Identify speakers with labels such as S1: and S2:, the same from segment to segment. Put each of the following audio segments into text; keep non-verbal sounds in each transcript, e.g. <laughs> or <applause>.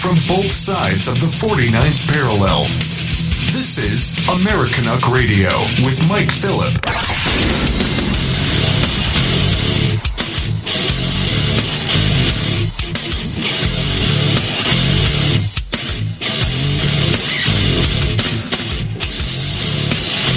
S1: from both sides of the 49th parallel. This is Americanuck Radio with Mike Phillip.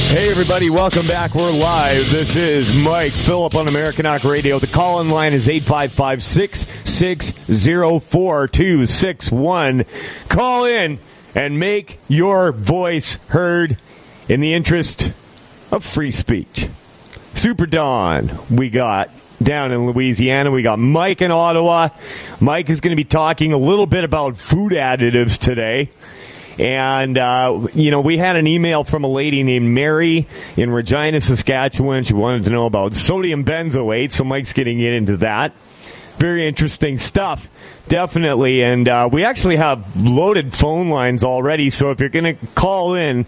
S2: Hey, everybody, welcome back. We're live. This is Mike Phillip on Americanuck Radio. The call in line is 855 660 4261. Call in and make your voice heard in the interest of free speech. Super Don, we got down in Louisiana. We got Mike in Ottawa. Mike is going to be talking a little bit about food additives today. And, uh, you know, we had an email from a lady named Mary in Regina, Saskatchewan. She wanted to know about sodium benzoate, so Mike's getting into that. Very interesting stuff, definitely. And uh, we actually have loaded phone lines already, so if you're going to call in,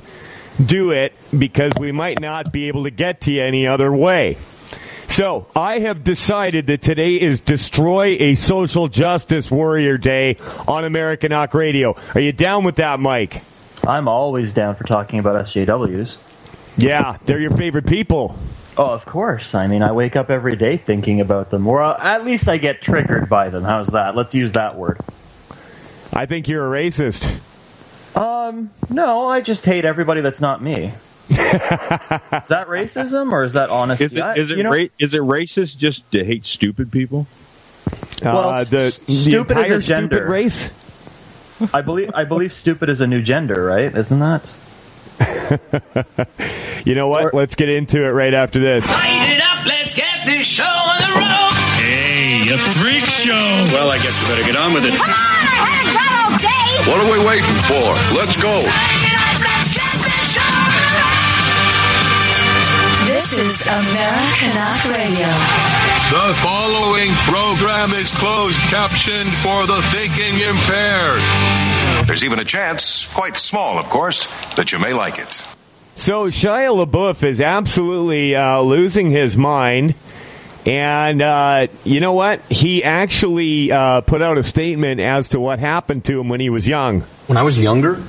S2: do it because we might not be able to get to you any other way. So I have decided that today is Destroy a Social Justice Warrior Day on Americanuck Radio. Are you down with that, Mike?
S3: I'm always down for talking about SJWs.
S2: Yeah, they're your favorite people.
S3: Oh, of course. I mean, I wake up every day thinking about them, or uh, at least I get triggered by them. How's that? Let's use that word.
S2: I think you're a racist.
S3: Um, no, I just hate everybody that's not me. <laughs> is that racism or is that honesty?
S4: Is it,
S3: I-
S4: it,
S3: you know,
S4: ra- is it racist just to hate stupid people?
S3: Well,
S2: uh, the,
S3: s-
S2: the
S3: stupid is
S2: entire
S3: a
S2: stupid race.
S3: I believe I believe stupid is a new gender, right? Isn't that? <laughs>
S2: You know what? Let's get into it right after this.
S5: Light it up, let's get this show on the road.
S6: Hey, a freak show.
S7: Well, I guess we better get on with it.
S5: Come on, I haven't got all day.
S7: What are we waiting for? Let's go.
S5: Up, let's get this show on the road.
S8: This is Americanuck Radio.
S9: The following program is closed captioned for the thinking impaired.
S1: There's even a chance, quite small, of course, that you may like it.
S2: So Shia LaBeouf is absolutely uh, losing his mind. And uh, you know what? He actually uh, put out a statement as to what happened to him when he was young.
S10: When I was younger,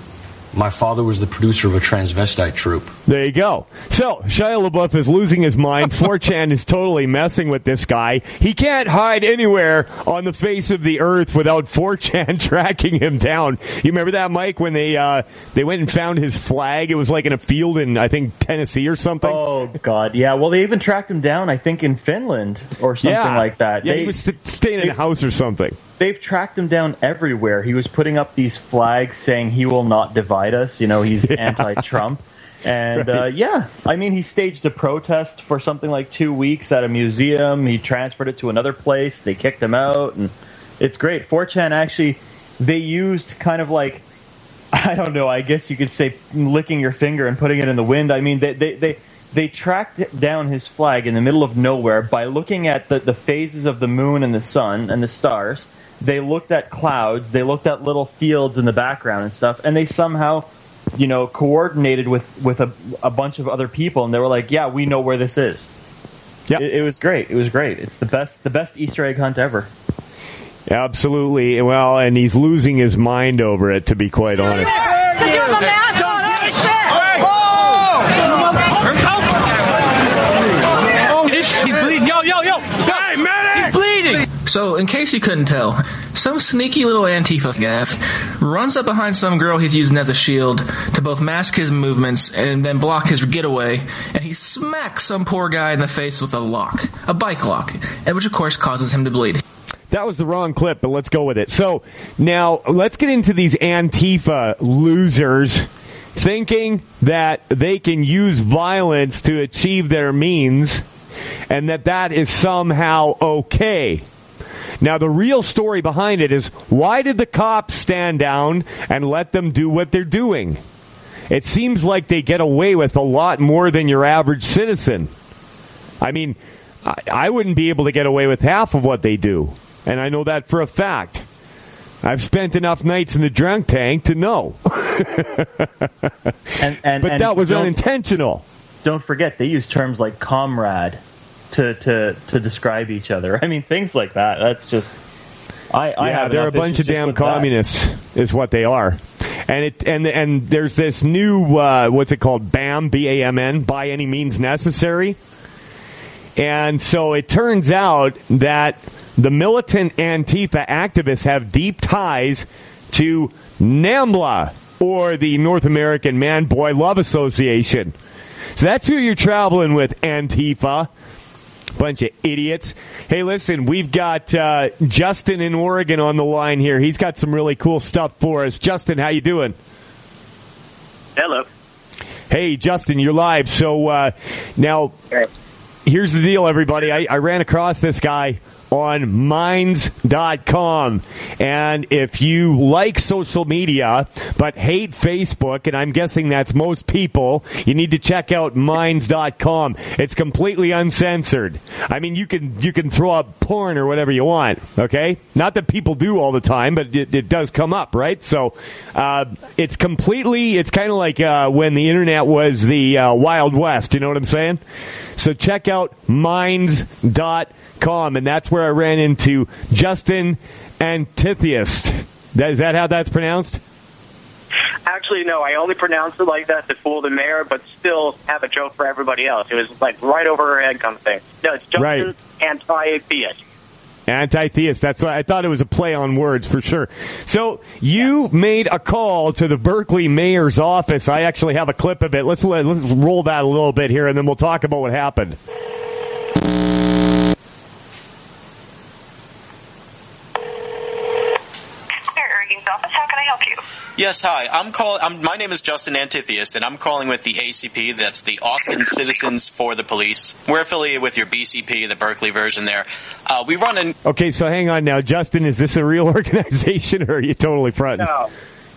S10: my father was the producer of a transvestite troupe.
S2: There you go. So Shia LaBeouf is losing his mind. <laughs> 4chan is totally messing with this guy. He can't hide anywhere on the face of the earth without 4chan <laughs> tracking him down. You remember that, Mike? When they uh, they went and found his flag? It was like in a field in I think Tennessee or something.
S3: Oh God, yeah. Well, they even tracked him down. I think in Finland or something
S2: yeah.
S3: like that.
S2: Yeah,
S3: they,
S2: he was st- staying in a house or something.
S3: they've tracked him down everywhere. He was putting up these flags saying he will not divide us. You know, he's <laughs> anti-Trump. And <laughs> uh, yeah, I mean, he staged a protest for something like two weeks at a museum. He transferred it to another place. They kicked him out, and it's great. 4chan actually, they used kind of like, <laughs> I don't know. I guess you could say licking your finger and putting it in the wind. I mean, they they they, they tracked down his flag in the middle of nowhere by looking at the, the phases of the moon and the sun and the stars. They looked at clouds. They looked at little fields in the background and stuff, and they somehow, you know, coordinated with with a, a bunch of other people, and they were like, "Yeah, we know where this is."
S2: Yeah,
S3: it, it was great. It was great. It's the best the best Easter egg hunt ever.
S2: Absolutely. Well, and he's losing his mind over it, to be quite honest.
S5: He's bleeding. Yo, yo, yo. Hey, medic! He's bleeding.
S11: So, in case you couldn't tell, some sneaky little Antifa gaff runs up behind some girl he's using as a shield to both mask his movements and then block his getaway, and he smacks some poor guy in the face with a lock, a bike lock, and which of course causes him to bleed.
S2: That was the wrong clip, but let's go with it. So now let's get into these Antifa losers thinking that they can use violence to achieve their means and that that is somehow okay. Now, the real story behind it is why did the cops stand down and let them do what they're doing? It seems like they get away with a lot more than your average citizen. I mean, I, I wouldn't be able to get away with half of what they do. And I know that for a fact. I've spent enough nights in the drunk tank to know. <laughs>
S3: And, and
S2: but
S3: and
S2: that was unintentional.
S3: Don't forget, they use terms like comrade to to to describe each other. <laughs> I mean, things like that. That's just. I, I
S2: yeah, they're a bunch of damn communists, is what they are. And it and and there's this new uh, what's it called? BAM, B A M N, by any means necessary. And so it turns out that the militant Antifa activists have deep ties to NAMBLA, or the North American Man Boy Love Association. So that's who you're traveling with, Antifa. Bunch of idiots. Hey, listen, we've got uh, Justin in Oregon on the line here. He's got some really cool stuff for us. Justin, how you doing?
S12: Hello.
S2: Hey, Justin, you're live. So uh, now, here's the deal, everybody. I, I ran across this guy on minds.com. And if you like social media but hate Facebook, and I'm guessing that's most people, you need to check out minds.com. It's completely uncensored. I mean, you can you can throw up porn or whatever you want, okay? Not that people do all the time, but it, it does come up, right? So uh, it's completely, it's kind of like uh, when the internet was the uh, Wild West, you know what I'm saying? So check out minds.com, and that's where I ran into Justin Antitheist. Is that how that's pronounced?
S12: Actually, no. I only pronounced it like that to fool the mayor, but still have a joke for everybody else. It was like right over her head kind of thing. No, it's Justin
S2: Right.
S12: anti-theist.
S2: Anti-theist. That's why I thought it was a play on words for sure. So you made a call to the Berkeley mayor's office. I actually have a clip of it. Let's let, let's roll that a little bit here, and then we'll talk about what happened.
S13: Arreguín's office. How can I help you?
S14: Yes, hi. I'm call. I'm, my name is Justin Antitheist, and I'm calling with the ACP. That's the Austin Citizens for the Police. We're affiliated with your BCP, the Berkeley version. There, uh, we run an.
S2: Okay, so hang on now, Justin. Is this a real <laughs> organization, or are you totally fronting?
S12: No.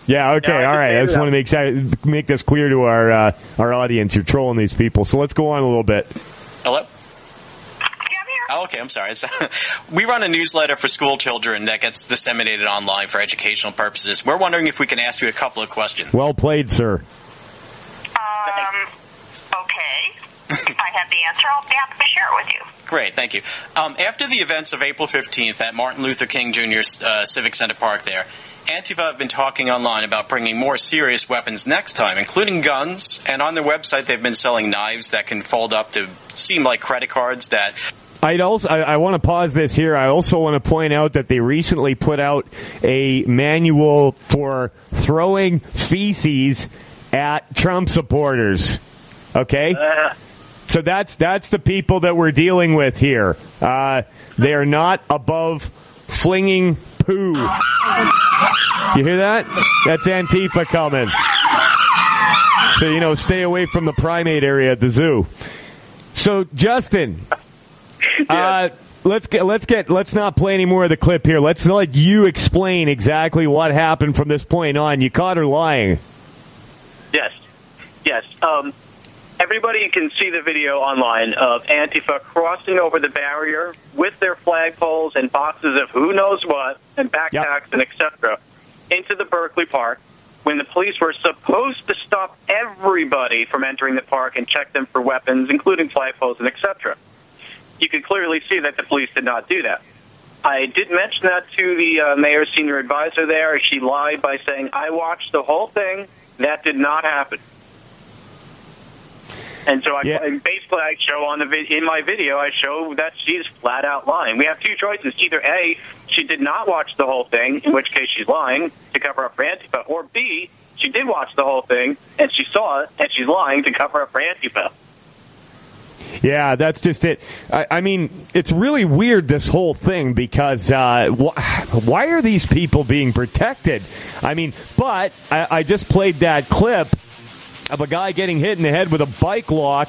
S2: Yeah. Okay.
S12: No, I just.
S2: I just want to make sure, make this clear to our uh, our audience. You're trolling these people. So let's go on a little bit.
S14: Hello. Oh, okay, I'm sorry. <laughs> It's- we run a newsletter for school children that gets disseminated online for educational purposes. We're wondering if we can ask you a couple of questions.
S2: Well played, sir.
S13: Um, okay. if <laughs> I have the answer, I'll be happy to share it with you.
S14: Great, thank you. Um, after the events of April 15th at Martin Luther King Jr. Uh, Civic Center Park there, Antifa have been talking online about bringing more serious weapons next time, including guns, and on their website they've been selling knives that can fold up to seem like credit cards that
S2: I'd also I, I want to pause this here. I also want to point out that they recently put out a manual for throwing feces at Trump supporters. Okay, so that's that's the people that we're dealing with here. Uh, they are not above flinging poo. You hear that? That's Antifa coming. So you know, stay away from the primate area at the zoo. So Justin. Uh, let's get let's get let's not play any more of the clip here. Let's let you explain exactly what happened from this point on. You caught her lying.
S12: Yes, yes. Um, everybody can see the video online of Antifa crossing over the barrier with their flagpoles and boxes of who knows what and backpacks and etc. into the Berkeley Park when the police were supposed to stop everybody from entering the park and check them for weapons, including flagpoles and etc. You can clearly see that the police did not do that. I did mention that to the uh, mayor's senior advisor there. She lied by saying, I watched the whole thing. That did not happen. And so I, and basically I show on the vid- in my video, I show that she's flat out lying. We have two choices. Either A, she did not watch the whole thing, in which case she's lying to cover up for Antifa, or B, she did watch the whole thing and she saw it and she's lying to cover up for Antifa.
S2: Yeah, that's just it. I, I mean, it's really weird this whole thing because uh, wh- why are these people being protected? I mean, but I, I just played that clip of a guy getting hit in the head with a bike lock.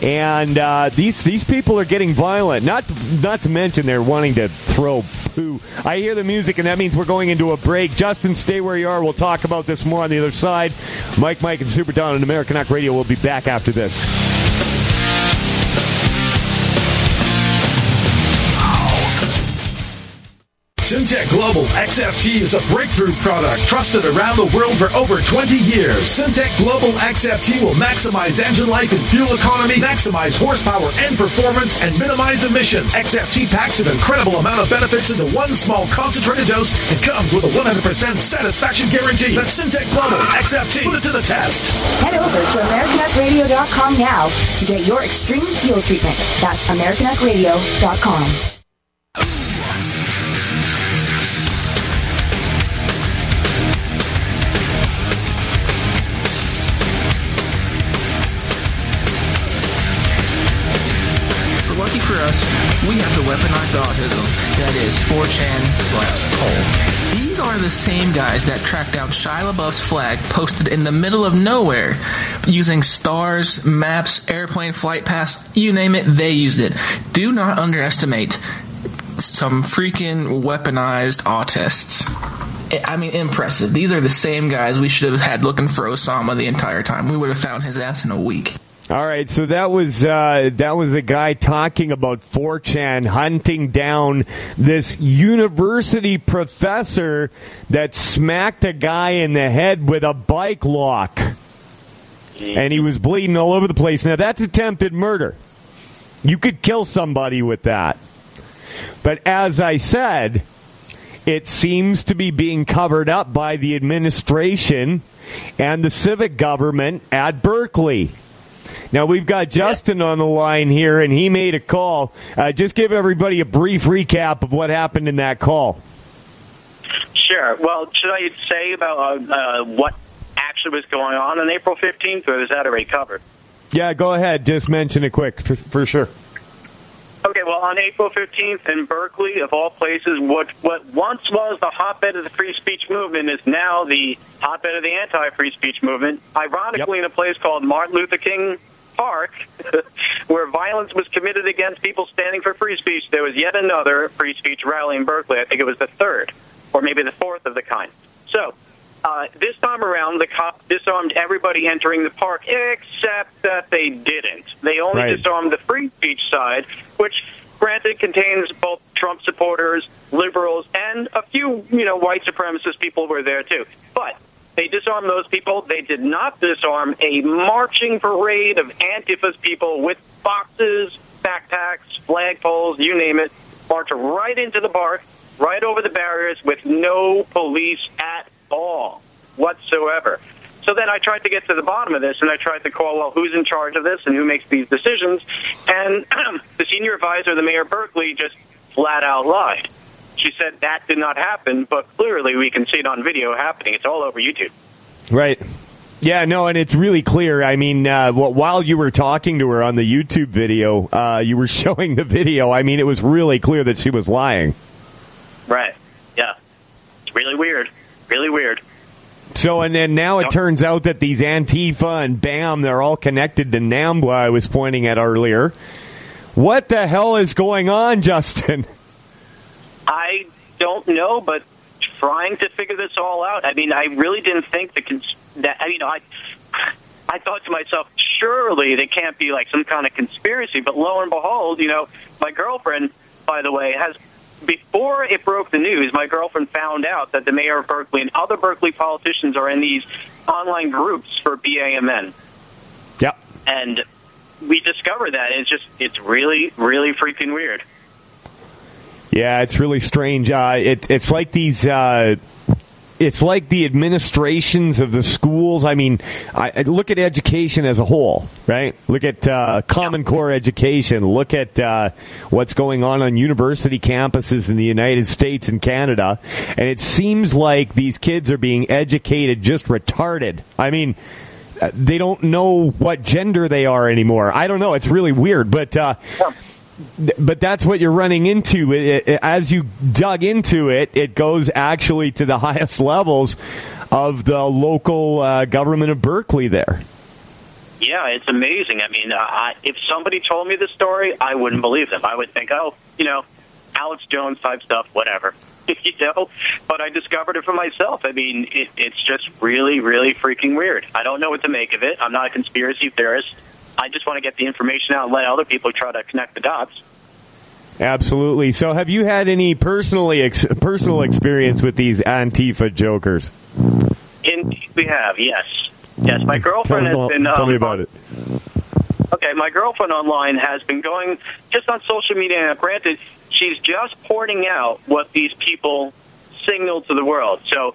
S2: And uh, these these people are getting violent. Not not to mention they're wanting to throw poo. I hear the music, and that means we're going into a break. Justin, stay where you are. We'll talk about this more on the other side. Mike, Mike, and Super Don on Americanuck Radio. We'll be back after this.
S15: Syntek Global XFT is a breakthrough product trusted around the world for over 20 years. Syntek Global XFT will maximize engine life and fuel economy, maximize horsepower and performance, and minimize emissions. XFT packs an incredible amount of benefits into one small concentrated dose and comes with a 100% satisfaction guarantee. That's Syntek Global XFT. Put it to the test.
S16: Head over to AmericanuckRadio.com now to get your extreme fuel treatment. That's
S11: AmericanuckRadio.com. we have the weaponized autism that is 4chan slash pol. These are the same guys that tracked down Shia LaBeouf's flag posted in the middle of nowhere using stars, maps, airplane flight paths, you name it, they used it. Do not underestimate some freaking weaponized autists. I mean, impressive. These are the same guys we should have had looking for Osama the entire time. We would have found his ass in a week.
S2: All right, so that was uh, that was a guy talking about 4chan hunting down this university professor that smacked a guy in the head with a bike lock, and he was bleeding all over the place. Now that's attempted murder. You could kill somebody with that, but as I said, it seems to be being covered up by the administration and the civic government at Berkeley. Now we've got Justin on the line here, and he made a call. Uh, just give everybody a brief recap of what happened in that call.
S12: Sure. Well, should I say about uh, uh, what actually was going on on April 15th, or is that already covered?
S2: Yeah, go ahead. Just mention it quick for, for sure.
S12: Okay, well, on April 15th in Berkeley, of all places, what what once was the hotbed of the free speech movement is now the hotbed of the anti-free speech movement. Ironically, in a place called Martin Luther King Park, <laughs> where violence was committed against people standing for free speech, there was yet another free speech rally in Berkeley. I think it was the third, or maybe the fourth of the kind. So, uh, this time around, the cops disarmed everybody entering the park, except that they didn't. They only
S17: Right.
S12: disarmed the free speech side, which, granted, contains both Trump supporters, liberals, and a few, you know, white supremacist people were there too. But they disarmed those people. They did not disarm a marching parade of Antifa's people with boxes, backpacks, flagpoles, you name it, march right into the park, right over the barriers with no police at all whatsoever. So then I tried to get to the bottom of this, and I tried to call, well, who's in charge of this and who makes these decisions? And <clears throat> the senior advisor the mayor of Berkeley just flat out lied. She said that did not happen, but clearly we can see it on video happening. It's all over YouTube.
S2: Right. Yeah, no, and it's really clear. I mean, uh, while you were talking to her on the YouTube video, uh, you were <laughs> showing the video. I mean, it was really clear that she was lying.
S12: Right. Yeah. It's really weird. Really weird.
S2: So, and then now it turns out that these Antifa and BAM, they're all connected to NAMBLA, I was pointing at earlier. What the hell is going on, <laughs> Justin?
S12: I don't know, but trying to figure this all out. I mean, I really didn't think the cons- that. I mean, I I thought to myself, surely there can't be like some kind of conspiracy. But lo and behold, you know, my girlfriend, by the way, has before it broke the news, my girlfriend found out that the mayor of Berkeley and other Berkeley politicians are in these online groups for BAMN.
S2: Yep.
S12: And we discovered that it's just it's really really freaking weird.
S2: Yeah, it's really strange. Uh, it, it's like these. Uh, it's like the administrations of the schools. I mean, I, I look at education as a whole, right? Look at uh, Common Core education. Look at uh, what's going on on university campuses in the United States and Canada, and it seems like these kids are being educated just retarded. I mean. uh, They don't know what gender they are anymore. I don't know. It's really weird, but uh, but that's what you're running into. It, it, as you dug into it, it goes actually to the <laughs> highest levels of the local uh, government of Berkeley there.
S12: Yeah, it's amazing. I mean, uh, I, if somebody told me the story, I wouldn't believe them. I would think, oh, you know, Alex Jones type stuff, whatever. <laughs> you know, but I discovered it for myself. I mean, it, it's just really, really freaking weird. I don't know what to make of it. I'm not a conspiracy theorist. I just want to get the information out and let other people try to connect the dots.
S2: Absolutely. So, have you had any personally ex- personal experience with these Antifa jokers?
S12: In, we have, yes. Yes, my girlfriend
S2: tell,
S12: has been.
S2: tell
S12: um,
S2: me about it.
S12: Okay, my girlfriend online has been going just on social media. Now, granted, she's just pointing out what these people signal to the world. So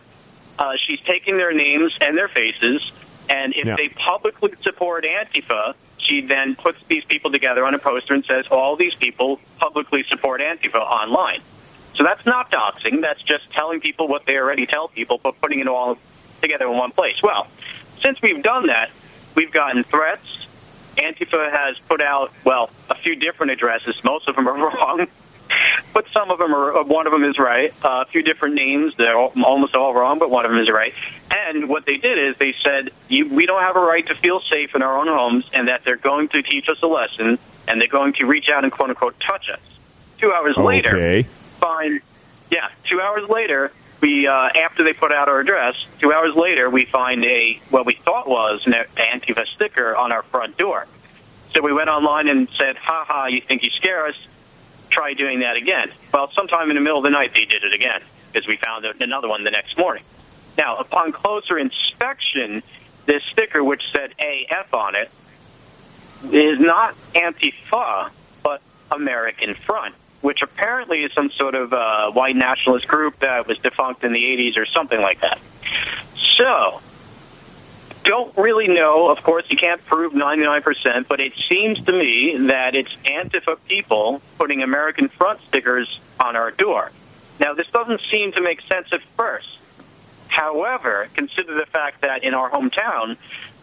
S12: uh, she's taking their names and their faces, and if
S17: Yeah.
S12: they publicly support Antifa, she then puts these people together on a poster and says, all these people publicly support Antifa online. So that's not doxing. That's just telling people what they already tell people, but putting it all together in one place. Well, since we've done that, we've gotten threats. Antifa has put out, well, a few different addresses. Most of them are <laughs> wrong, but some of them are. uh, One of them is right. Uh, a few different names. They're all, almost all wrong, but one of them is right. And what they did is they said, you, "We don't have a right to feel safe in our own homes," and that they're going to teach us a lesson, and they're going to reach out and quote unquote touch us. Two hours later, find yeah two hours later we uh, after they put out our address two hours later we find a what we thought was an antifa sticker on our front door so we went online and said ha ha you think you scare us try doing that again well sometime in the middle of the night they did it again because we found another one the next morning now upon closer inspection this sticker which said af on it is not antifa but american front which apparently is some sort of uh, white nationalist group that was defunct in the 80s or something like that. So, don't really know. Of course, you can't prove 99%, but it seems to me that it's Antifa people putting American front stickers on our door. Now, this doesn't seem to make sense at first. However, consider the fact that in our hometown,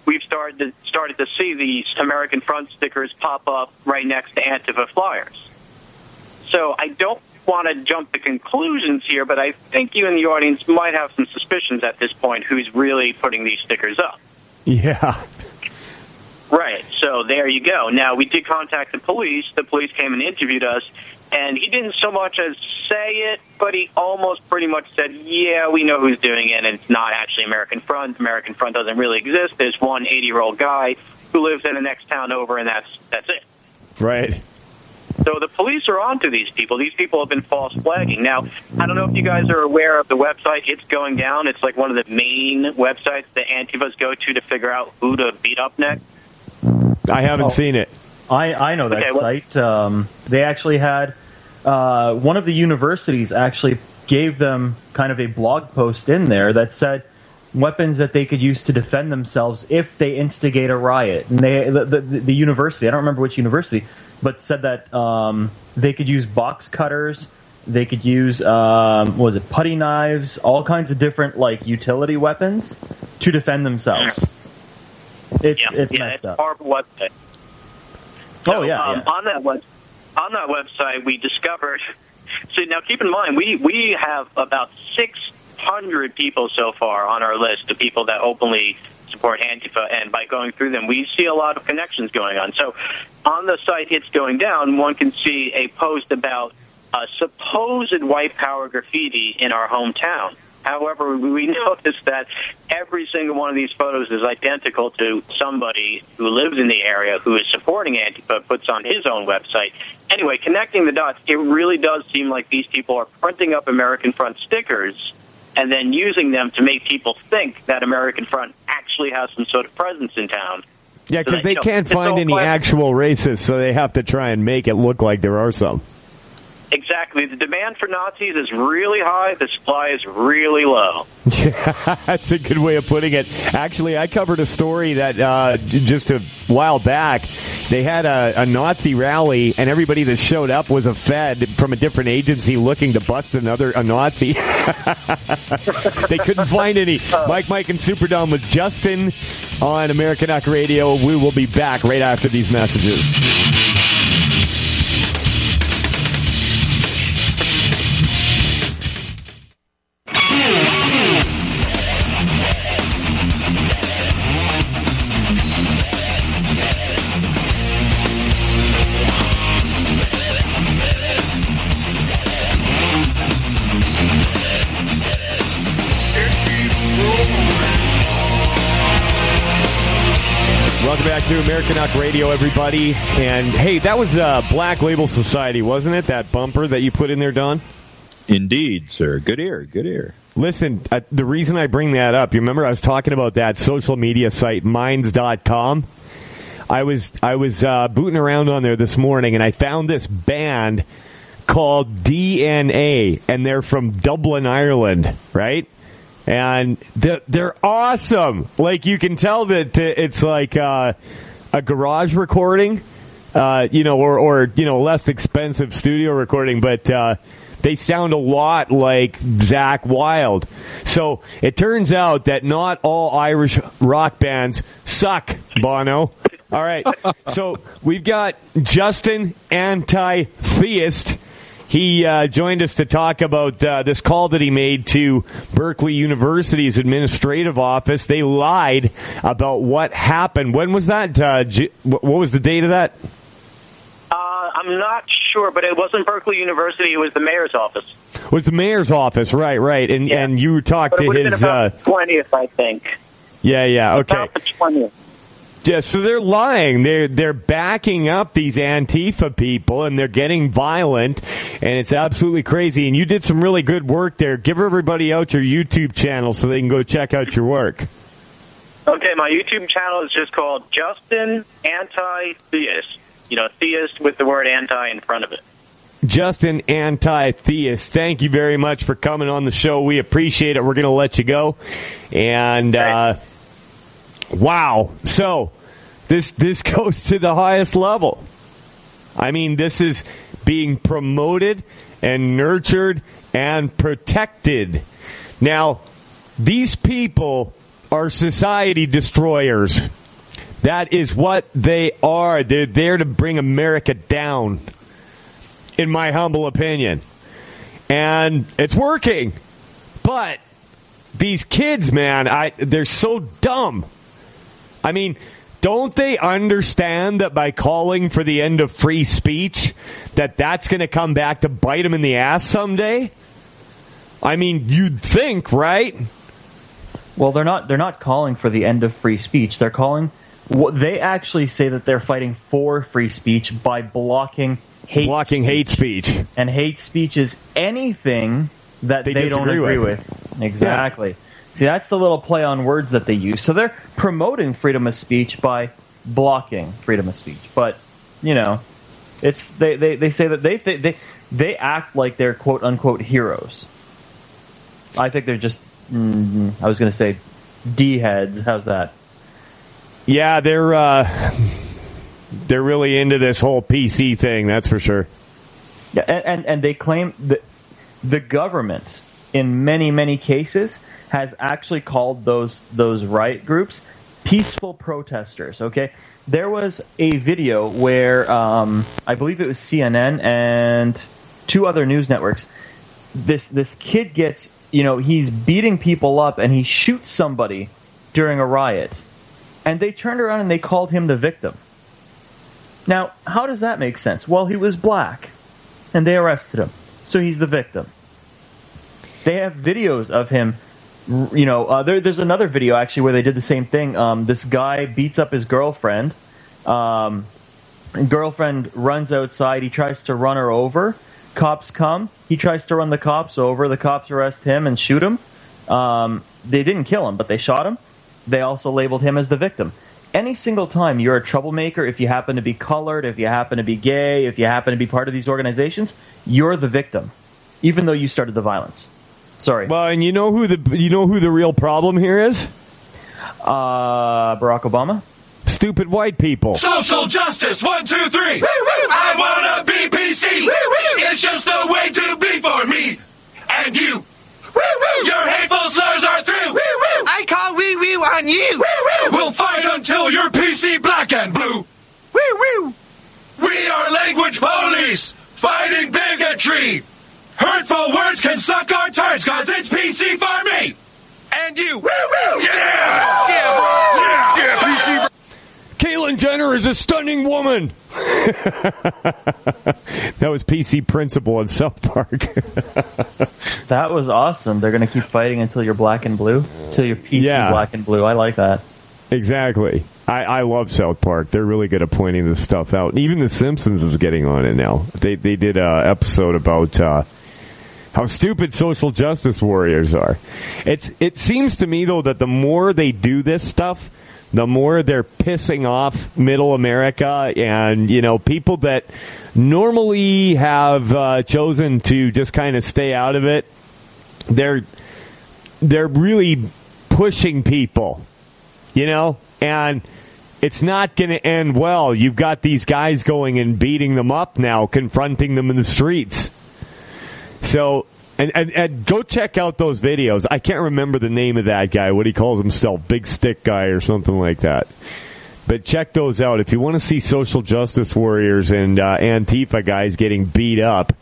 S12: we've started to, started to see these American front stickers pop up right next to Antifa flyers. So I don't want to jump to conclusions here, but I think you in the audience might have some suspicions at this point who's really putting these stickers up.
S2: Yeah.
S12: Right. So there you go. Now we did contact the police. The police came and interviewed us, and he didn't so much as say it, but he almost pretty much said, "Yeah, we know who's doing it, and it's not actually American Front. American Front doesn't really exist. There's one 80-year-old guy who lives in the next town over, and that's that's it."
S2: Right.
S12: So the police are onto these people. These people have been false flagging. Now, I don't know if you guys are aware of the website. It's going down. It's like one of the main websites that Antifas go to to figure out who to beat up next.
S2: I haven't
S3: Oh.
S2: seen it.
S3: I, I know that
S12: Okay, well-
S3: site. Um, they actually had uh, one of the universities actually gave them kind of a blog post in there that said weapons that they could use to defend themselves if they instigate a riot. And they the, the, the university, I don't remember which university, but said that um, they could use box cutters. They could use um, what was it putty knives, all kinds of different like utility weapons to defend themselves. It's
S12: yeah,
S3: it's
S12: yeah,
S3: messed
S12: it's
S3: up.
S12: horrible website.
S3: Oh yeah,
S12: um,
S3: yeah.
S12: on that web, on that website, we discovered. <laughs> So now, keep in mind, we we have about six hundred people so far on our list of people that openly support Antifa, and by going through them, we see a lot of connections going on. So, on the site, it's going down. One can see a post about uh, supposed white power graffiti in our hometown. However, we noticed that every single one of these photos is identical to somebody who lives in the area who is supporting Antifa, puts on his own website. Anyway, connecting the dots, it really does seem like these people are printing up American Front stickers and then using them to make people think that American Front actually has some sort of presence in town.
S2: Yeah, because
S12: that,
S2: they
S12: you know,
S2: can't find any
S12: class-
S2: actual racists, so they have to try and make it look like there are some.
S12: Exactly. The demand for Nazis is really high. The supply is really low.
S2: Yeah, <laughs> that's a good way of putting it. Actually, I covered a story that uh, just a while back. They had a, a Nazi rally, and everybody that showed up was a Fed from a different agency looking to bust another a Nazi. <laughs> they couldn't find any. Mike, Mike, and Super Don with Justin on Americanuck Radio. We will be back right after these messages. Back to Americanuck Radio, everybody. And hey, that was uh, Black Label Society, wasn't it? That bumper that you put in there, Don?
S4: Indeed, sir. Good ear. Good ear.
S2: Listen, uh, the reason I bring that up, you remember I was talking about that social media site, minds.com? I was I was uh, booting around on there this morning, and I found this band called DNA, and they're from Dublin, Ireland, right? And they're, they're awesome. Like you can tell that it's like uh, a garage recording, uh, you know, or or you know, less expensive studio recording, but. Uh, they sound a lot like Zakk Wylde. So it turns out that not all Irish rock bands suck, Bono. All right. So we've got Justin Anti Theist. He uh, joined us to talk about uh, this call that he made to Berkeley University's administrative office. They lied about what happened. When was that? Uh, J- what was the date of that?
S12: Uh, I'm not sure, but it wasn't Berkeley University. It was the mayor's office.
S2: It Was the mayor's office? Right, right. And and you talked to
S12: would have been
S2: his. Uh,
S12: twentieth, I think.
S2: yeah, yeah. Okay.
S12: About the twentieth.
S2: Yeah, so they're lying. They're they're backing up these Antifa people, and they're getting violent, and it's absolutely crazy. And you did some really good work there. Give everybody out your YouTube channel so they can go check out your work.
S12: Okay, my YouTube channel is just called Justin Anti Theist. You know, theist with the word anti in front of it.
S2: Justin Anti-Theist, thank you very much for coming on the show. We appreciate it. We're going to let you go. And, uh, wow. So, this, this <laughs> goes to the highest level. I mean, this is being promoted and nurtured and protected. Now, these people are society destroyers. That is what they are. They're there to bring America down, in my humble opinion. And it's working. But these kids, man, I they're so dumb. I mean, don't they understand that by calling for the end of free speech that that's going to come back to bite them in the ass someday? I mean, you'd think, right?
S3: Well, they're not. They're not calling for the end of free speech. They're calling. What they actually say that they're fighting for free speech by blocking hate
S2: blocking hate speech.
S3: And hate speech is anything that
S2: They
S3: they, don't agree
S2: with.
S3: with. Exactly. See, that's the little play on words that they use. So they're promoting freedom of speech by blocking freedom of speech. But you know, it's they they, they say that they they they, they act like they're quote unquote heroes. I think they're just. Mm, I was going to say d heads. How's that?
S2: Yeah, they're uh, they're really into this whole PC thing. That's for sure.
S3: Yeah, and, and, and they claim that the government, in many many cases, has actually called those those riot groups peaceful protesters. Okay, there was a video where um, I believe it was CNN and two other news networks. This this kid gets you know he's beating people up and he shoots somebody during a riot, and they turned around and they called him the victim. Now, how does that make sense? Well, he was black and they arrested him. So he's the victim. They have videos of him. You know, uh, there, there's another video actually where they did the same thing. Um, this guy beats up his girlfriend. Um, girlfriend runs outside. He tries to run her over. Cops come. He tries to run the cops over. The cops arrest him and shoot him. Um, they didn't kill him, but they shot him. They also labeled him as the victim. Any single time you're a troublemaker, if you happen to be colored, if you happen to be gay, if you happen to be part of these organizations, you're the victim, even though you started the violence. Sorry.
S2: Well, and you know who the you know who the real problem here is?
S3: Uh, Barack Obama.
S2: Stupid white people.
S6: Social justice, one, two, three. I wanna be PC. It's just the way to be for me and you. Your hateful slurs are through. I call wee wee on you. We'll fight until you're PC black and blue. We are language police fighting bigotry. Hurtful words can suck our turds cause it's PC for me. And you. Yeah! Yeah, bro. Yeah, yeah, PC.
S2: Caitlyn Jenner is a stunning woman. <laughs> that was PC Principal in South Park. <laughs>
S3: That was awesome. They're going to keep fighting until you're black and blue, until you're PC
S2: Yeah.
S3: black and blue. I like that.
S2: exactly. I, I love South Park. They're really good at pointing this stuff out. Even The Simpsons is getting on it now. They they did a episode about uh, how stupid social justice warriors are. It's it seems to me though that the more they do this stuff, the more they're pissing off middle America and you know people that normally have uh, chosen to just kind of stay out of it. They're they're really pushing people, you know, and it's not going to end well. You've got these guys going and beating them up now, confronting them in the streets. So, and, and, and go check out those videos. I can't remember the name of that guy, what he calls himself, Big Stick Guy or something like that. But check those out. If you want to see social justice warriors and uh, Antifa guys getting beat up,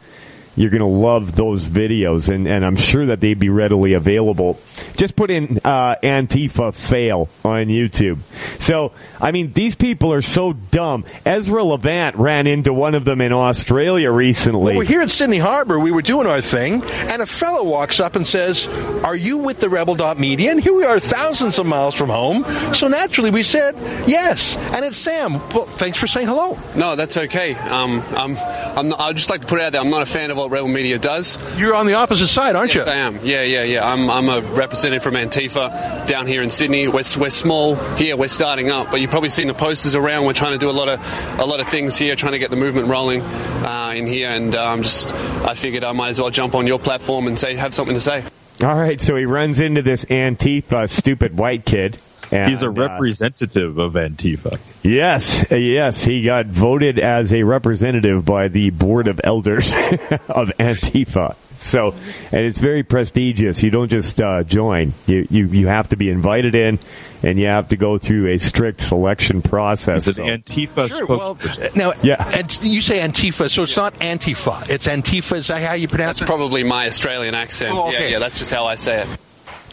S2: you're going to love those videos, and, and I'm sure that they'd be readily available. Just put in uh, Antifa fail on YouTube. So, I mean, these people are so dumb. Ezra Levant ran into one of them in Australia recently.
S17: Well, we're here at Sydney Harbor. We were doing our thing, and a fellow walks up and says, Are you with the Rebel Dot Media? And here we are, thousands of miles from home. So naturally, we said, Yes. And it's Sam. Well, thanks for saying hello.
S18: No, that's okay. Um, I'm, I'm, I'd just like to put it out there. I'm not a fan of what Rebel Media does.
S17: You're on the opposite side, aren't
S18: yes,
S17: you?
S18: I am. Yeah, yeah, yeah. I'm, I'm a representative from Antifa down here in Sydney. We're, we're small here. We're starting up, but you've probably seen the posters around. We're trying to do a lot of a lot of things here, trying to get the movement rolling uh, in here. And um, just, I figured I might as well jump on your platform and say have something to say.
S2: All right, so he runs into this Antifa stupid white kid. And,
S4: He's a
S2: uh,
S4: representative of Antifa.
S2: Yes, yes, he got voted as a representative by the board of elders <laughs> of Antifa. So, and it's very prestigious. You don't just uh, join; you, you you have to be invited in, and you have to go through a strict selection process.
S4: He's an Antifa
S17: Sure. Well, now,
S2: Yeah.
S17: and you say Antifa, so it's not Antifa. It's Antifa. Is that how you pronounce
S18: That's probably my Australian accent.
S17: Oh,
S18: Yeah,
S17: okay.
S18: yeah. That's just how I say it.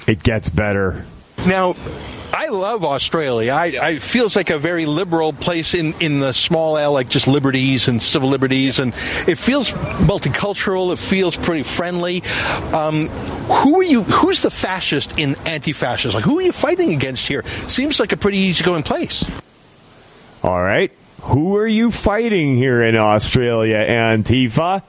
S2: It gets better.
S17: Now, I love Australia. I, I it feels like a very liberal place in, in the small L, like just liberties and civil liberties, and it feels multicultural. It feels pretty friendly. Um, who are you? Who's the fascist in anti-fascist? Like, who are you fighting against here? Seems like a pretty easygoing place.
S2: All right, who are you fighting here in Australia, Antifa?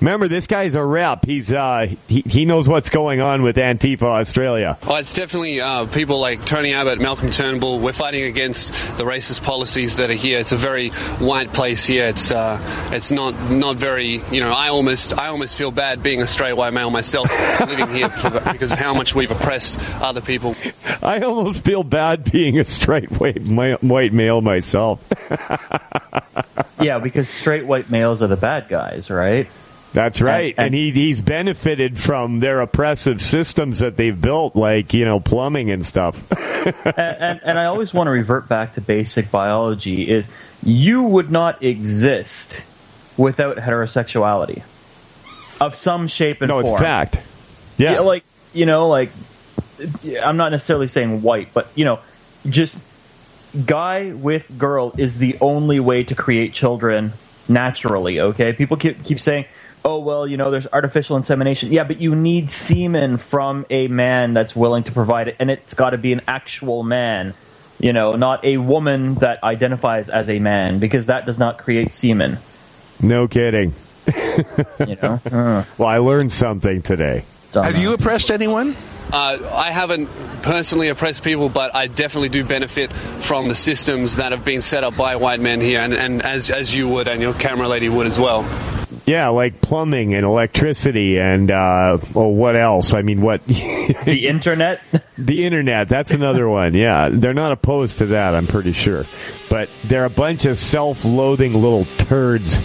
S2: Remember, this guy's a rep. He's uh, he he knows what's going on with Antifa Australia.
S18: Oh, it's definitely uh, people like Tony Abbott, Malcolm Turnbull. We're fighting against the racist policies that are here. It's a very white place here. It's uh, it's not not very. You know, I almost I almost feel bad being a straight white male myself <laughs> living here for, because of how much we've oppressed other people.
S2: I almost feel bad being a straight white ma- white male myself. <laughs>
S3: yeah, because straight white males are the bad guys, right?
S2: That's right, and,
S3: And- and-
S2: he he's benefited from their oppressive systems that they've built, like you know plumbing and stuff. <laughs>
S3: and, and, and I always want to revert back to basic biology: is you would not exist without heterosexuality of some shape and form.
S2: No, it's
S3: form.
S2: fact. Yeah.
S3: like you know, like I'm not necessarily saying white, but you know, just guy with girl is the only way to create children naturally. Okay, people keep keep saying. Oh well, you know, there's artificial insemination. Yeah, but you need semen from a man that's willing to provide it, and it's got to be an actual man. You know, not a woman that identifies as a man, because that does not create semen.
S2: no kidding.
S3: You know. <laughs> Uh,
S2: Well, I learned something today.
S17: Have you oppressed anyone?
S18: Uh, I haven't personally oppressed people, but I definitely do benefit from the systems that have been set up by white men here, and, and as as you would, and your camera lady would as well.
S2: Yeah, like plumbing and electricity and uh, well, what else? I mean, what <laughs>
S3: the internet? <laughs>
S2: the internet. That's another one. Yeah, they're not opposed to that. I'm pretty sure, but they're a bunch of self-loathing little turds,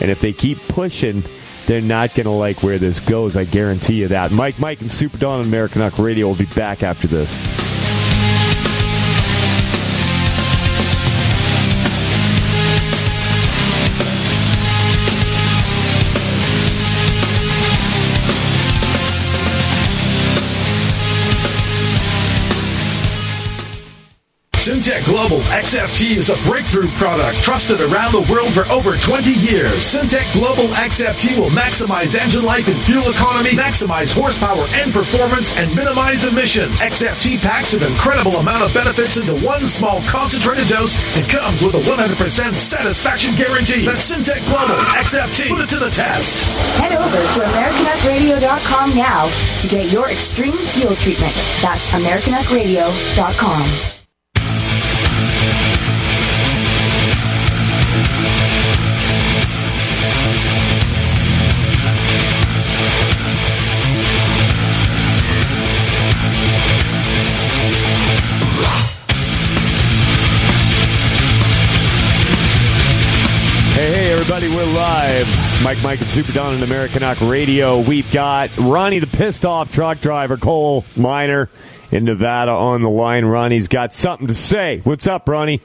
S2: and if they keep pushing. They're not going to like where this goes. I guarantee you that. Mike, Mike, and Super Don on Americanuck Radio will be back after this.
S15: Syntek Global XFT is a breakthrough product trusted around the world for over 20 years. Syntek Global XFT will maximize engine life and fuel economy, maximize horsepower and performance, and minimize emissions. XFT packs an incredible amount of benefits into one small concentrated dose and comes with a 100% satisfaction guarantee. That's Syntek Global XFT. Put it to the test.
S16: Head over to AmericanuckRadio.com now to get your extreme fuel treatment. That's
S2: AmericanuckRadio.com. Mike, Mike, and Super Don on Americanuck Radio. We've got Ronnie, the pissed off truck driver, coal miner in Nevada on the line. Ronnie's got something to say. What's up, Ronnie?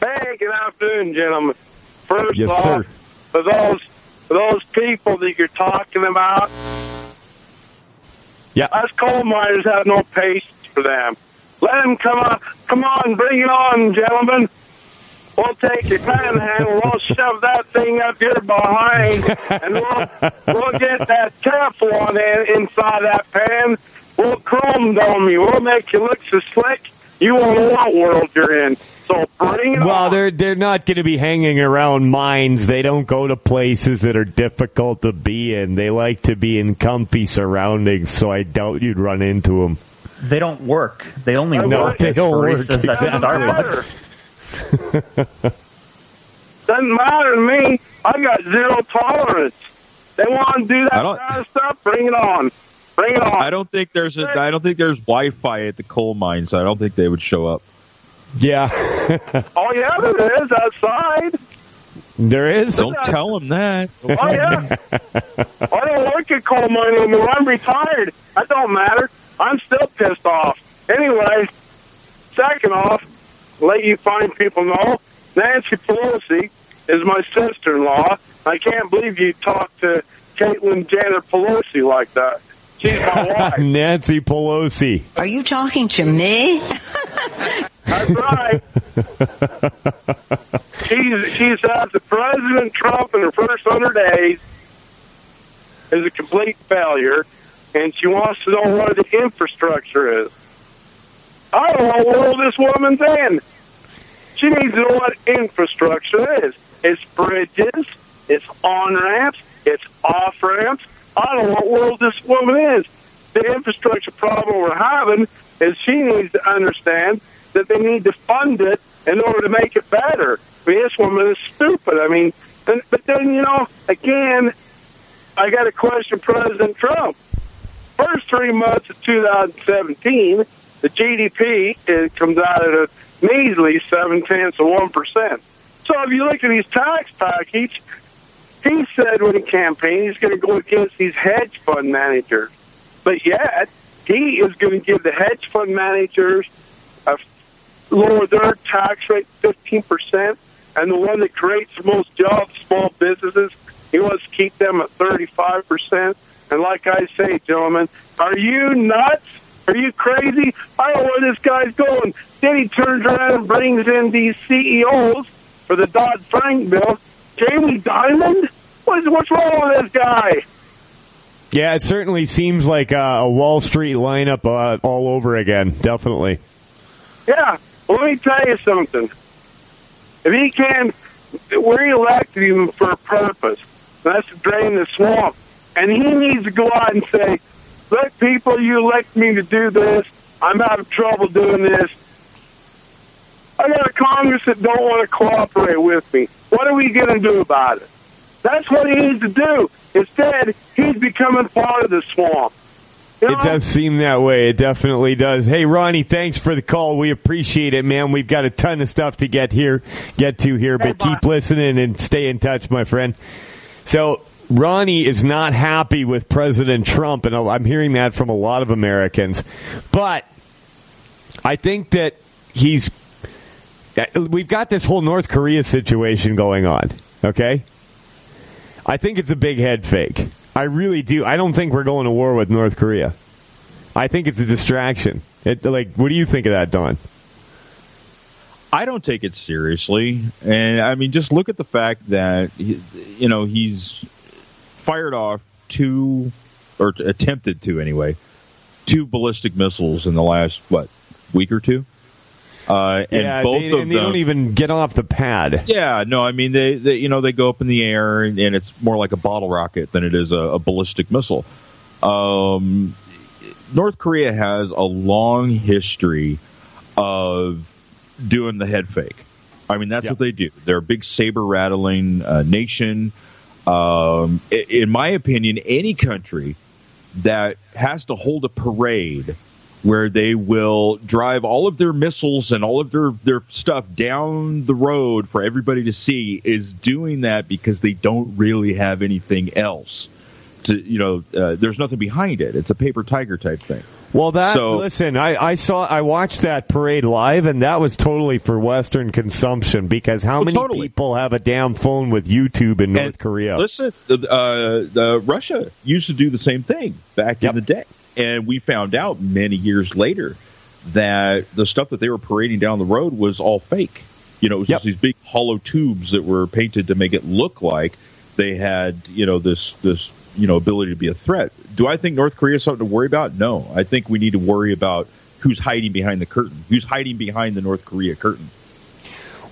S19: Hey, good afternoon, gentlemen. First
S2: Yes,
S19: off,
S2: sir.
S19: for those for those people that you're talking about,
S2: yeah,
S19: us coal miners have no patience for them. Let them come on, come on, bring it on, gentlemen. We'll take your panhandle, we'll shove that thing up your behind, and we'll we'll get that Teflon in, inside that pan. We'll chrome dome you. We'll make you look so slick. You won't know what world you're in. So bring it
S2: Well, they're they're not going to be hanging around mines. They don't go to places that are difficult to be in. They like to be in comfy surroundings. So I doubt you'd run into them.
S3: They don't work. They only
S2: No,
S3: work
S2: they
S3: as
S2: don't work,
S3: baristas at
S2: exactly.
S3: Starbucks. <laughs>
S19: Doesn't matter to me. I got zero tolerance. They want to do that
S4: I don't-
S19: kind of stuff. Bring it on. Bring it on.
S4: I don't think there's a, I don't think there's Wi-Fi at the coal mine, so I don't think they would show up.
S2: Yeah, <laughs>
S19: Oh yeah, there is outside.
S2: there is.
S4: Don't tell them that.
S19: Oh yeah. <laughs> I don't work at coal mine anymore. I'm retired. That don't matter. I'm still pissed off. Anyway, second off, let you fine people know, Nancy Pelosi is my sister-in-law. I can't believe you talked to Caitlyn Janet Pelosi like that. She's my <laughs> wife.
S2: Nancy Pelosi.
S20: Are you talking to me?
S19: That's right. she's she says that President Trump in her first hundred days is a complete failure, and she wants to know where the infrastructure is. I don't know what world this woman's in. She needs to know what infrastructure is. It's bridges, it's on ramps, it's off ramps. I don't know what world this woman is. The infrastructure problem we're having is she needs to understand that they need to fund it in order to make it better. I mean, this woman is stupid. I mean, and, but then, you know, again, I got to question President Trump. First three months of 2017, the GDP it comes out at a measly seven tenths of one percent. So if you look at his tax package, he said when he campaigned he's going to go against these hedge fund managers, but yet he is going to give the hedge fund managers a lower their tax rate fifteen percent, and the one that creates the most jobs, small businesses, he wants to keep them at thirty five percent. And like I say, gentlemen, are you nuts? Are you crazy? I don't know where this guy's going. Then he turns around and brings in these CEOs for the Dodd Frank bill. Jamie Dimon? What's, what's wrong with this guy?
S2: Yeah, it certainly seems like uh, a Wall Street lineup uh, all over again. Definitely.
S19: Yeah. Well, let me tell you something. If he can, we're elected him for a purpose. That's to drain the swamp. And he needs to go out and say, look, people, you elect me to do this. I'm having trouble doing this. I got a Congress that don't want to cooperate with me. What are we going to do about it? That's what he needs to do. Instead, he's becoming part of the swamp. You know?
S2: It does seem that way. It definitely does. Hey, Ronnie, thanks for the call. We appreciate it, man. We've got a ton of stuff to get here, get to here, but keep listening and stay in touch, my friend. So, Ronnie is not happy with President Trump, and I'm hearing that from a lot of Americans. But I think that he's. We've got this whole North Korea situation going on, okay? I think it's a big head fake. I really do. I don't think we're going to war with North Korea. I think it's a distraction. It, like, what do you think of that, Don?
S4: I don't take it seriously, and I mean, just look at the fact that you know he's fired off two, or t- attempted to anyway, two ballistic missiles in the last what week or two. Uh, and
S2: yeah,
S4: both
S2: they,
S4: of
S2: and they
S4: them,
S2: don't even get off the pad.
S4: yeah, no, I mean they, they, you know, they go up in the air and, and it's more like a bottle rocket than it is a, a ballistic missile. Um, North Korea has a long history of doing the head fake. I mean, that's what they do. They're a big saber rattling uh, nation. Um, in my opinion, any country that has to hold a parade where they will drive all of their missiles and all of their, their stuff down the road for everybody to see is doing that because they don't really have anything else. To you know, uh, there's nothing behind it. It's a paper tiger type thing.
S2: Well, that
S4: So-
S2: listen, I, I saw, I watched that parade live, and that was totally for Western consumption. Because how
S4: Oh,
S2: many
S4: totally.
S2: people have a damn phone with YouTube in North Korea?
S4: Listen, the, uh, the Russia used to do the same thing back in the day, and we found out many years later that the stuff that they were parading down the road was all fake. You know, it was just these big hollow tubes that were painted to make it look like they had, you know, this this you know ability to be a threat. Do I think North Korea is something to worry about? No, I think we need to worry about who's hiding behind the curtain, who's hiding behind the North Korea curtain.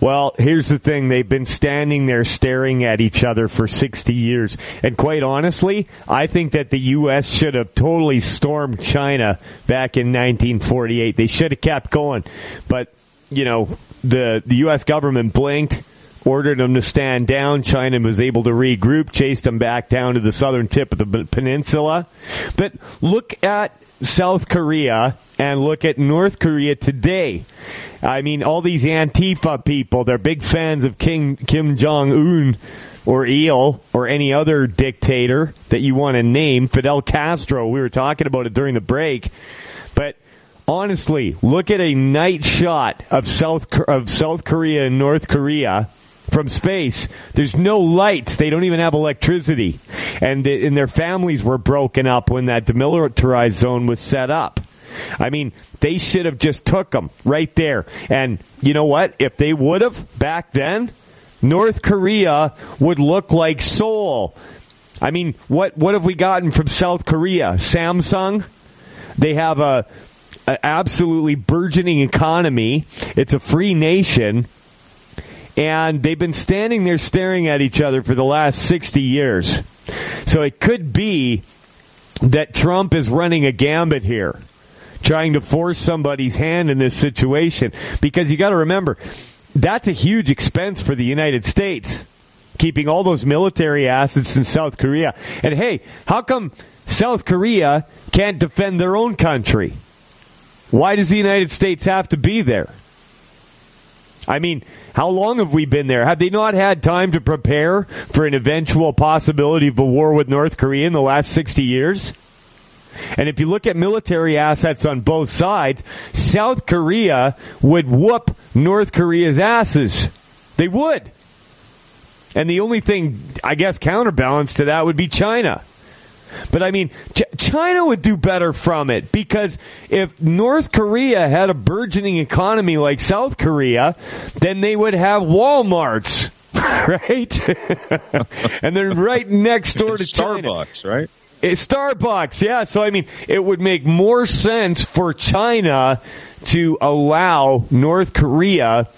S2: Well, here's the thing. They've been standing there staring at each other for 60 years. And quite honestly, I think that the U.S. should have totally stormed China back in 1948. They should have kept going. But, you know, the, the U.S. government blinked, ordered them to stand down. China was able to regroup, chased them back down to the southern tip of the peninsula. But look at South Korea and look at North Korea today. I mean, all these Antifa people, they're big fans of King Kim Jong Un or Il or any other dictator that you want to name. Fidel Castro, we were talking about it during the break. But honestly, look at a night shot of South of South Korea and North Korea from space. There's no lights. They don't even have electricity, and and their families were broken up when that demilitarized zone was set up. I mean, they should have just took them right there. And you know what? If they would have back then, North Korea would look like Seoul. I mean, what what have we gotten from South Korea? Samsung. They have a, a absolutely burgeoning economy. It's a free nation, and they've been standing there staring at each other for the last sixty years. So it could be that Trump is running a gambit here, trying to force somebody's hand in this situation. Because you got to remember, that's a huge expense for the United States, keeping all those military assets in South Korea. And hey, how come South Korea can't defend their own country? Why does the United States have to be there? I mean, how long have we been there? Have they not had time to prepare for an eventual possibility of a war with North Korea in the last 60 years? And if you look at military assets on both sides, South Korea would whoop North Korea's asses. They would. And the only thing, I guess, counterbalance to that would be China. But I mean, Ch- China would do better from it because if North Korea had a burgeoning economy like South Korea, then they would have Walmarts, <laughs> right? <laughs> and they're right next door to China.
S4: Starbucks, right?
S2: It's Starbucks, yeah. So I mean, it would make more sense for China to allow North Korea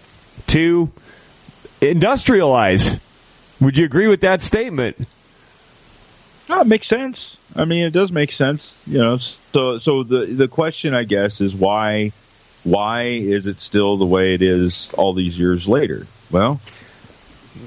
S2: to industrialize. Would you agree with that statement?
S4: No, it makes sense. I mean, it does make sense. You know, so so the the question, I guess, is why why is it still the way it is all these years later? Well,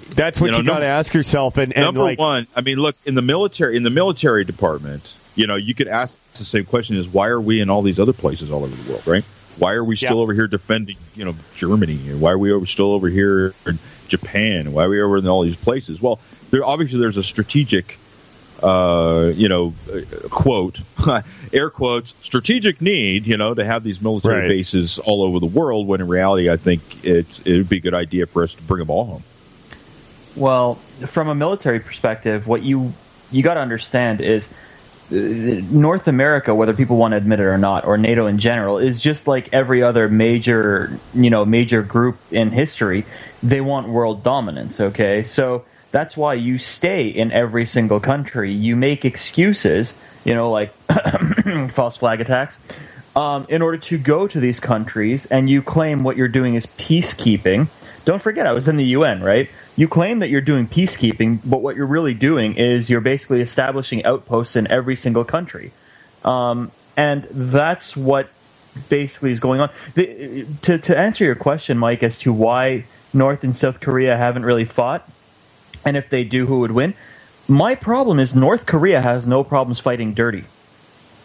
S2: that's what you, got to ask yourself. And, and
S4: number
S2: like,
S4: one, I mean, look in the military in the military department. You know, you could ask the same question: Is why are we in all these other places all over the world? Right? Why are we still over here defending? You know, Germany, and why are we over, still over here in Japan? Why are we over in all these places? Well, there obviously there's a strategic uh, you know, uh, quote, <laughs> air quotes, strategic need, you know, to have these military
S2: Right.
S4: bases all over the world. When in reality, I think it's, it would be a good idea for us to bring them all home.
S3: Well, from a military perspective, what you you got to understand is North America, whether people want to admit it or not, or NATO in general, is just like every other major, you know, major group in history. They want world dominance. Okay, so that's why you stay in every single country. You make excuses, you know, like <coughs> false flag attacks, um, in order to go to these countries, and you claim what you're doing is peacekeeping. Don't forget, I was in the UN, right? You claim that you're doing peacekeeping, but what you're really doing is you're basically establishing outposts in every single country. Um, and that's what basically is going on. The, to, to answer your question, Mike, as to why North and South Korea haven't really fought, and if they do, who would win? My problem is North Korea has no problems fighting dirty.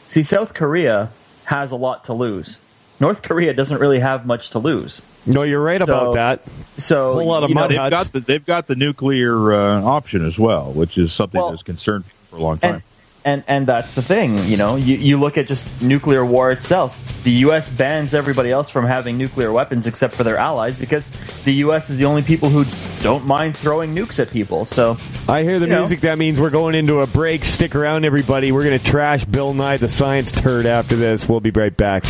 S3: See, South Korea has a lot to lose. North Korea doesn't really have much to lose.
S2: No, you're right
S3: So-
S2: about that.
S3: So
S2: Whole lot of money.
S4: they've got the they've got the nuclear uh, option as well, which is something
S3: Well-
S4: that's concerned for a long time.
S3: and and and that's the thing, you know. You you look at just nuclear war itself. The U.S. bans everybody else from having nuclear weapons except for their allies because the U.S. is the only people who don't mind throwing nukes at people. So
S2: I hear the
S3: you know.
S2: music. That means we're going into a break. Stick around, everybody. We're going to trash Bill Nye the Science Turd after this. We'll be right back.